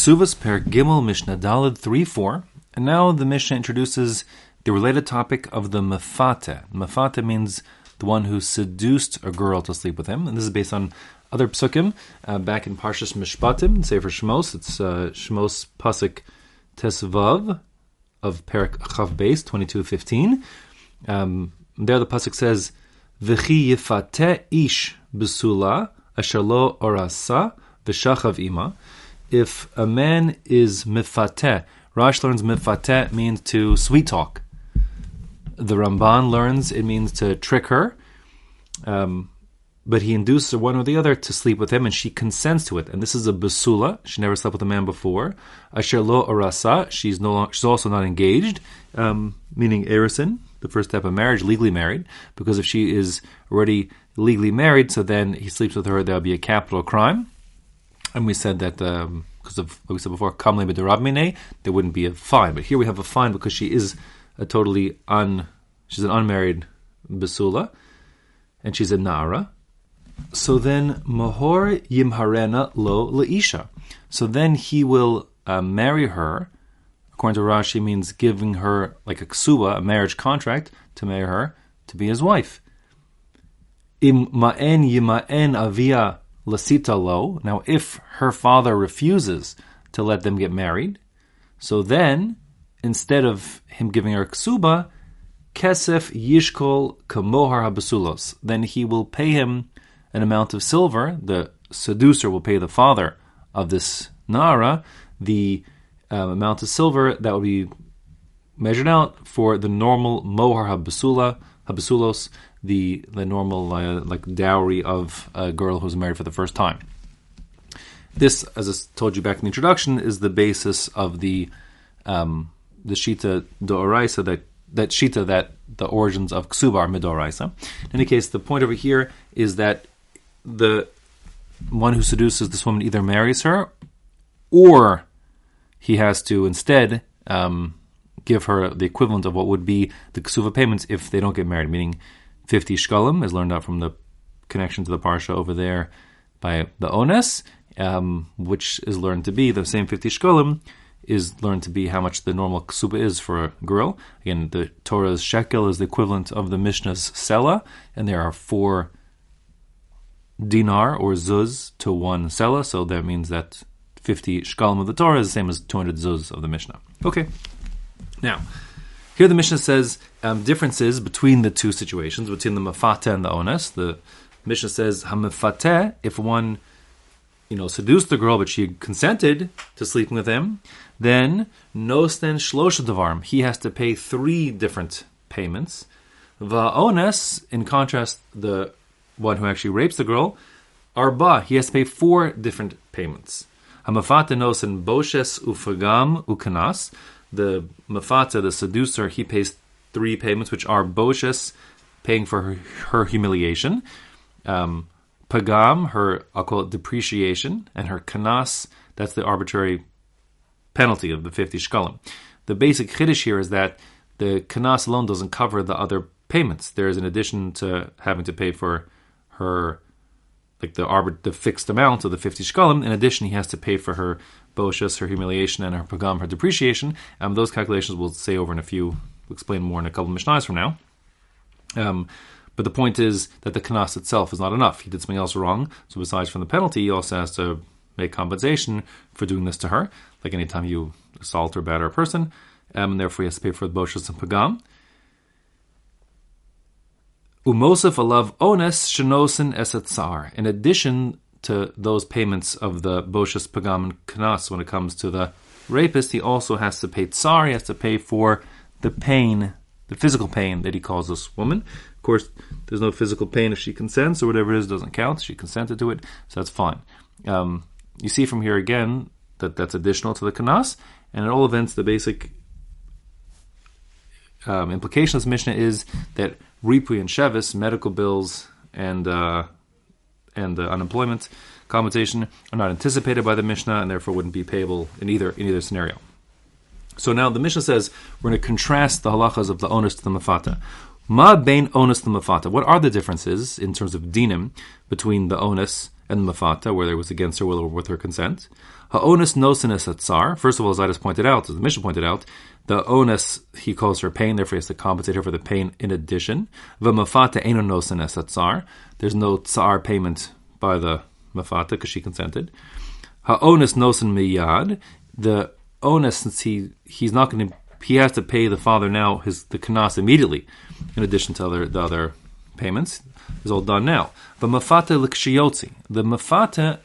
Ksuvas Per Gimel Mishnah Dalid 3 4. And now the Mishnah introduces the related topic of the Mefate. Mefate means the one who seduced a girl to sleep with him. And this is based on other psukim uh, back in Parshas Mishpatim, Sefer Shmos. It's uh, Shmos Pasuk Tesvav of Perak Chav Beis 2215. Um, there the Pasuk says, V'chi yifate ish besula asher orasa v'shachav ima if a man is mifate, Rash learns mifate means to sweet talk. The Ramban learns it means to trick her, um, but he induces one or the other to sleep with him, and she consents to it. And this is a basula; she never slept with a man before. Asher lo arasa; she's no, she's also not engaged, um, meaning erison, the first step of marriage, legally married. Because if she is already legally married, so then he sleeps with her, that would be a capital crime. And we said that because um, of what we said before, kamle b'derab there wouldn't be a fine. But here we have a fine because she is a totally un, she's an unmarried basula, and she's a nara. So then mahor yimharena lo leisha. So then he will uh, marry her. According to Rashi, means giving her like a ksuba, a marriage contract, to marry her to be his wife. Im ma'en yima'en avia lasita lo. Now, if her father refuses to let them get married, so then instead of him giving her ksuba, kesef yishkol kamohar habasulos. Then he will pay him an amount of silver. The seducer will pay the father of this nara the um, amount of silver that will be measured out for the normal mohar habasula habasulos the the normal uh, like dowry of a girl who's married for the first time. This, as I told you back in the introduction, is the basis of the um, the shita doraisa that that shita that the origins of ksuba are midoraisa. In any case, the point over here is that the one who seduces this woman either marries her, or he has to instead um, give her the equivalent of what would be the ksuva payments if they don't get married, meaning 50 shkalim, is learned out from the connection to the parsha over there by the ones, um, which is learned to be the same 50 shkalim, is learned to be how much the normal ksuba is for a girl. Again, the Torah's shekel is the equivalent of the Mishnah's sela, and there are four dinar or zuz to one sela, so that means that 50 shkalim of the Torah is the same as 200 zuz of the Mishnah. Okay, now here the Mishnah says um, differences between the two situations, between the mafate and the ones. The Mishnah says hamifate, if one you know seduced the girl but she consented to sleeping with him, then nosten shlosha devarim, he has to pay three different payments. Va'ones, in contrast, the one who actually rapes the girl, arba, he has to pay four different payments. Hamafate nosen boshes ufagam ukanas the mafata, the seducer, he pays three payments, which are boshes, paying for her, her humiliation, um, pagam, her I'll call it depreciation, and her kanas, that's the arbitrary penalty of the fifty shkalim. The basic chiddush here is that the kanas alone doesn't cover the other payments. There is an addition to having to pay for her like the arbit- the fixed amount of the 50 shkalim. In addition, he has to pay for her boshas, her humiliation, and her pagam, her depreciation. Um, those calculations we'll say over in a few, we'll explain more in a couple of mishnahs from now. Um, but the point is that the kanas itself is not enough. He did something else wrong. So besides from the penalty, he also has to make compensation for doing this to her. Like anytime you assault or batter a person, um, and therefore he has to pay for the boshas and pagam. Umosif alav ones shenosin esetzar. In addition to those payments of the boshas pagam and kanas, when it comes to the rapist, he also has to pay tsar. He has to pay for the pain, the physical pain that he calls this woman. Of course, there's no physical pain if she consents or whatever it is doesn't count. She consented to it, so that's fine. Um, you see from here again that that's additional to the kanas, and at all events, the basic um, implication of this Mishnah is that Ripui and Shevis, medical bills and uh, and uh, unemployment compensation are not anticipated by the Mishnah and therefore wouldn't be payable in either in either scenario. So now the Mishnah says we're going to contrast the halachas of the onus to the mafata. Ma bain onus to mafata. What are the differences in terms of dinim between the onus and the mafata, whether it was against her will or with her consent? Ha'onis nosinus atzar. First of all, as I just pointed out, as the Mishnah pointed out, the onus he calls her pain, therefore he has to compensate her for the pain in addition. V'mafata eno nosinus atzar. There's no tsar payment by the mafata because she consented. Ha'onis nosin miyad. The onus, since he he's not going to, he has to pay the father now his the kanas immediately, in addition to other the other payments, is all done now. But mafata l'kshiyotzi. The mafata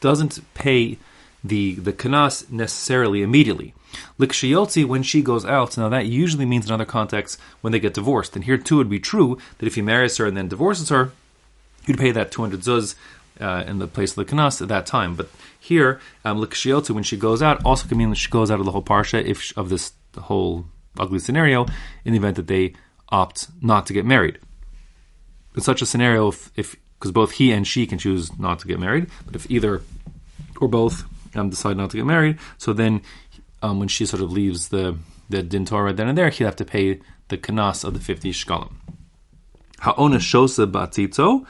doesn't pay the the kanas necessarily immediately. Likshiyotzi, when she goes out, now that usually means in other contexts when they get divorced. And here too would be true that if he marries her and then divorces her, you'd pay that 200 zuz uh, in the place of the kanas at that time. But here, um, when she goes out, also can mean that she goes out of the whole parsha if of this whole ugly scenario in the event that they opt not to get married. In such a scenario, if because both he and she can choose not to get married, but if either or both um, decide not to get married, so then um, when she sort of leaves the the din Torah then and there, he'd have to pay the kanas of the fifty shkalim. Ha'ona shosa batito,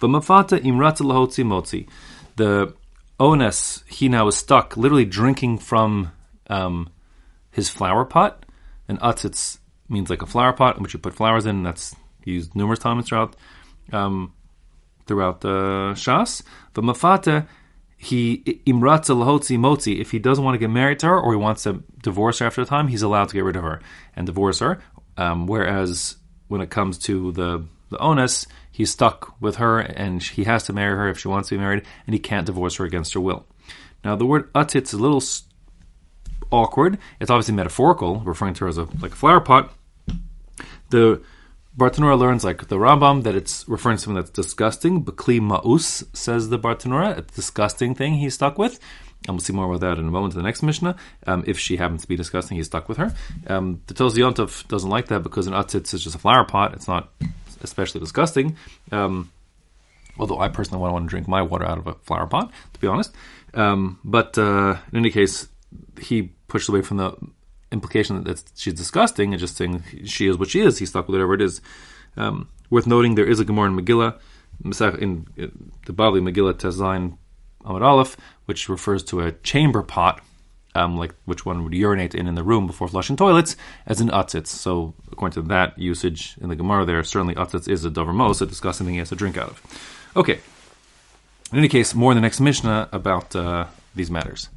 v'mafata imrata lahotzi motzi. The onus he now is stuck, literally drinking from um, his flower pot. And atzitz means like a flower pot in which you put flowers in. And that's used numerous times throughout um, throughout the shas. But mafata he imratza lahotzi motzi. If he doesn't want to get married to her or he wants to divorce her after the time, he's allowed to get rid of her and divorce her. Um, whereas when it comes to the the onus, he's stuck with her and he has to marry her if she wants to be married, and he can't divorce her against her will. Now the word atitz is a little awkward. It's obviously metaphorical, referring to her as a like a flower pot. The Bartanura learns, like the Rambam, that it's referring to something that's disgusting. Bakli ma'us, says the Bartanura, a disgusting thing he's stuck with. And we'll see more about that in a moment in the next Mishnah. Um, if she happens to be disgusting, he's stuck with her. Um, the Toz doesn't like that because an atzitz is just a flower pot. It's not especially disgusting. Um, although I personally want to drink my water out of a flower pot, to be honest. Um, but uh, in any case, he pushed away from the implication that she's disgusting and just saying she is what she is. He's stuck with whatever it is. Um, worth noting, there is a Gemara in Megillah, in, in the Bavli Megillah Tezain Amud Aleph, which refers to a chamber pot, um, like which one would urinate in in the room before flushing toilets, as an atzitz. So, according to that usage in the Gemara, there certainly atzitz is a dover mos, a disgusting thing he has to drink out of. Okay. In any case, more in the next Mishnah about uh, these matters.